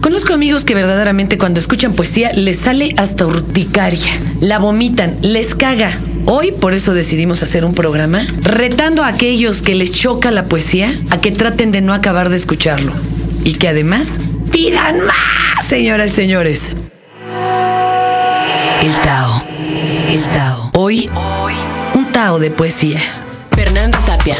Conozco amigos que verdaderamente cuando escuchan poesía les sale hasta urticaria, la vomitan, les caga. Hoy por eso decidimos hacer un programa retando a aquellos que les choca la poesía a que traten de no acabar de escucharlo y que además pidan más, señoras y señores. El Tao. El Tao. Hoy, un Tao de poesía. Fernanda Tapia.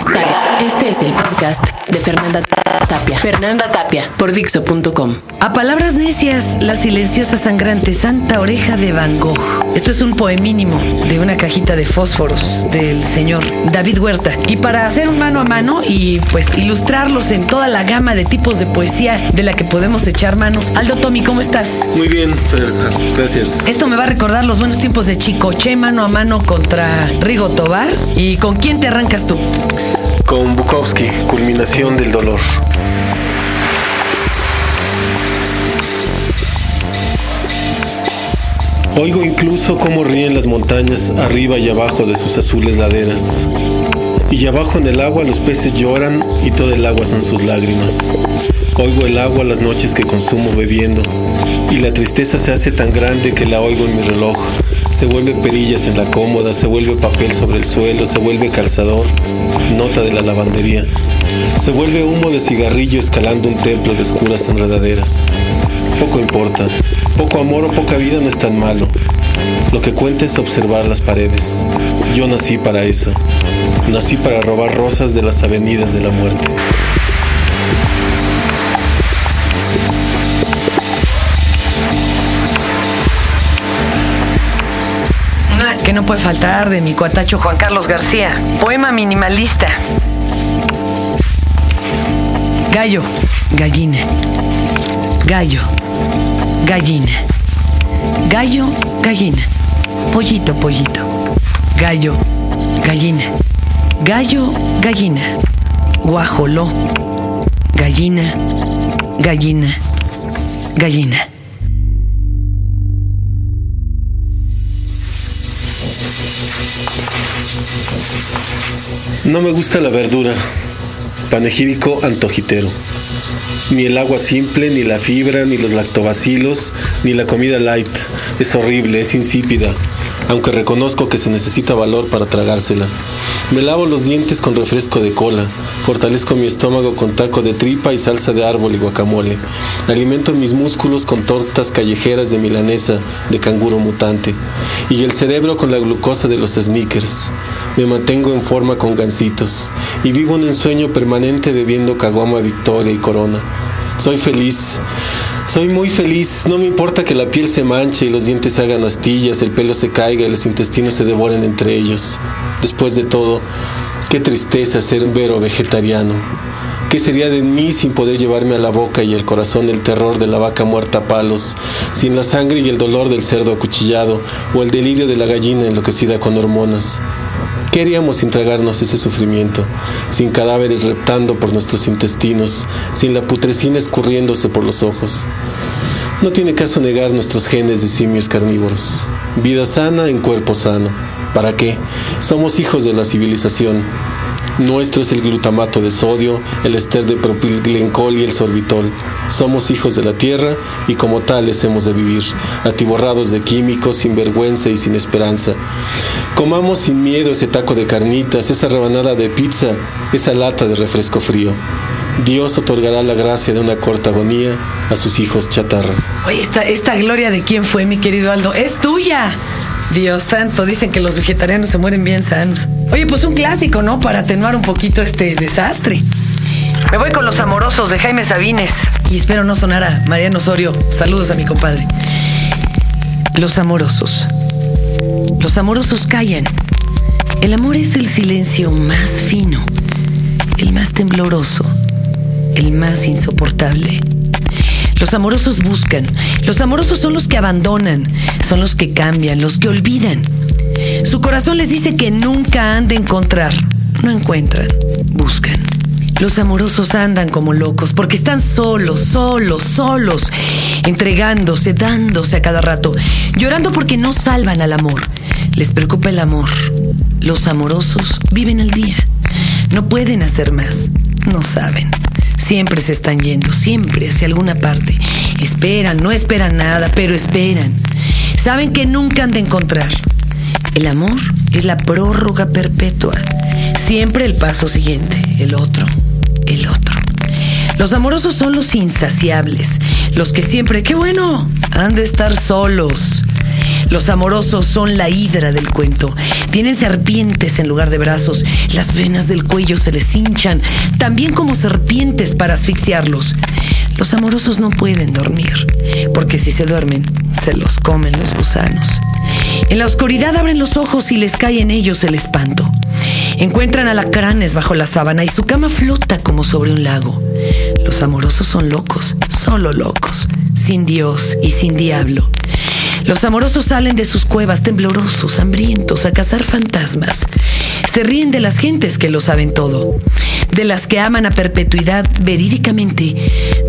Este es el podcast de Fernanda Tapia. Fernanda Tapia por Dixo.com. A palabras necias, la silenciosa sangrante Santa Oreja de Van Gogh. Esto es un poemínimo de una cajita de fósforos del señor David Huerta. Y para hacer un mano a mano y pues ilustrarlos en toda la gama de tipos de poesía de la que podemos echar mano. Aldo Tommy, ¿cómo estás? Muy bien, Fer, gracias. Esto me va a recordar los buenos tiempos de Chicoche mano a mano contra Rigo Tobar. ¿Y con quién te arrancas tú? Con Bukowski, culminación del dolor. Oigo incluso cómo ríen las montañas arriba y abajo de sus azules laderas. Y abajo en el agua los peces lloran y todo el agua son sus lágrimas. Oigo el agua las noches que consumo bebiendo y la tristeza se hace tan grande que la oigo en mi reloj. Se vuelve perillas en la cómoda, se vuelve papel sobre el suelo, se vuelve calzador, nota de la lavandería. Se vuelve humo de cigarrillo escalando un templo de oscuras enredaderas. Poco importa, poco amor o poca vida no es tan malo. Lo que cuenta es observar las paredes. Yo nací para eso. Nací para robar rosas de las avenidas de la muerte. Que no puede faltar de mi cuatacho Juan Carlos García. Poema minimalista. Gallo, gallina. Gallo, gallina. Gallo, gallina. Pollito, pollito. Gallo, gallina. Gallo, gallina. Guajoló. Gallina, gallina, gallina. No me gusta la verdura. Panegírico antojitero. Ni el agua simple, ni la fibra, ni los lactobacilos, ni la comida light. Es horrible, es insípida, aunque reconozco que se necesita valor para tragársela. Me lavo los dientes con refresco de cola, fortalezco mi estómago con taco de tripa y salsa de árbol y guacamole. Alimento mis músculos con tortas callejeras de milanesa de canguro mutante y el cerebro con la glucosa de los sneakers. Me mantengo en forma con gancitos y vivo un ensueño permanente bebiendo caguama Victoria y Corona. Soy feliz. Soy muy feliz, no me importa que la piel se manche y los dientes hagan astillas, el pelo se caiga y los intestinos se devoren entre ellos. Después de todo, qué tristeza ser un vero vegetariano. ¿Qué sería de mí sin poder llevarme a la boca y el corazón el terror de la vaca muerta a palos, sin la sangre y el dolor del cerdo acuchillado o el delirio de la gallina enloquecida con hormonas? ¿Qué haríamos sin tragarnos ese sufrimiento, sin cadáveres reptando por nuestros intestinos, sin la putrescina escurriéndose por los ojos? No tiene caso negar nuestros genes de simios carnívoros. Vida sana en cuerpo sano. ¿Para qué? Somos hijos de la civilización. Nuestro es el glutamato de sodio, el ester de propilglencol y el sorbitol. Somos hijos de la tierra y como tales hemos de vivir, atiborrados de químicos, sin vergüenza y sin esperanza. Comamos sin miedo ese taco de carnitas, esa rebanada de pizza, esa lata de refresco frío. Dios otorgará la gracia de una corta agonía a sus hijos chatarra. Oye, esta, esta gloria de quién fue, mi querido Aldo, es tuya. Dios santo, dicen que los vegetarianos se mueren bien sanos. Oye, pues un clásico, ¿no? Para atenuar un poquito este desastre. Me voy con los amorosos de Jaime Sabines. Y espero no sonar a Mariano Osorio. Saludos a mi compadre. Los amorosos. Los amorosos callan. El amor es el silencio más fino, el más tembloroso, el más insoportable. Los amorosos buscan. Los amorosos son los que abandonan, son los que cambian, los que olvidan. Su corazón les dice que nunca han de encontrar. No encuentran, buscan. Los amorosos andan como locos porque están solos, solos, solos, entregándose, dándose a cada rato, llorando porque no salvan al amor. Les preocupa el amor. Los amorosos viven el día. No pueden hacer más. No saben. Siempre se están yendo, siempre hacia alguna parte. Esperan, no esperan nada, pero esperan. Saben que nunca han de encontrar. El amor es la prórroga perpetua. Siempre el paso siguiente, el otro, el otro. Los amorosos son los insaciables, los que siempre, qué bueno, han de estar solos. Los amorosos son la hidra del cuento. Tienen serpientes en lugar de brazos. Las venas del cuello se les hinchan, también como serpientes para asfixiarlos. Los amorosos no pueden dormir, porque si se duermen, se los comen los gusanos. En la oscuridad abren los ojos y les cae en ellos el espanto. Encuentran alacranes bajo la sábana y su cama flota como sobre un lago. Los amorosos son locos, solo locos, sin Dios y sin diablo. Los amorosos salen de sus cuevas temblorosos, hambrientos, a cazar fantasmas. Se ríen de las gentes que lo saben todo, de las que aman a perpetuidad verídicamente,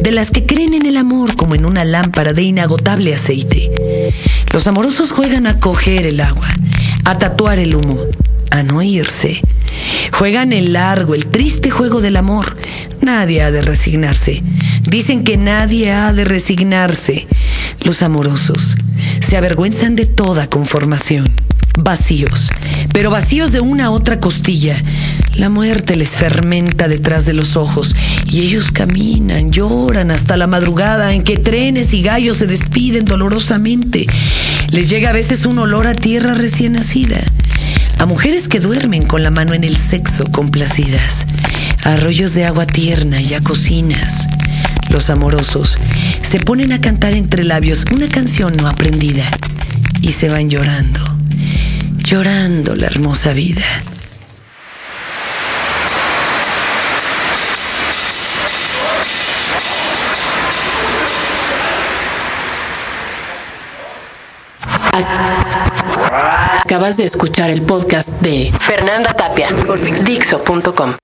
de las que creen en el amor como en una lámpara de inagotable aceite. Los amorosos juegan a coger el agua, a tatuar el humo, a no irse. Juegan el largo, el triste juego del amor. Nadie ha de resignarse. Dicen que nadie ha de resignarse. Los amorosos se avergüenzan de toda conformación. Vacíos, pero vacíos de una a otra costilla. La muerte les fermenta detrás de los ojos y ellos caminan, lloran hasta la madrugada en que trenes y gallos se despiden dolorosamente. Les llega a veces un olor a tierra recién nacida, a mujeres que duermen con la mano en el sexo complacidas, a arroyos de agua tierna y a cocinas. Los amorosos se ponen a cantar entre labios una canción no aprendida y se van llorando, llorando la hermosa vida. Acabas de escuchar el podcast de Fernanda Tapia por Dixo.com.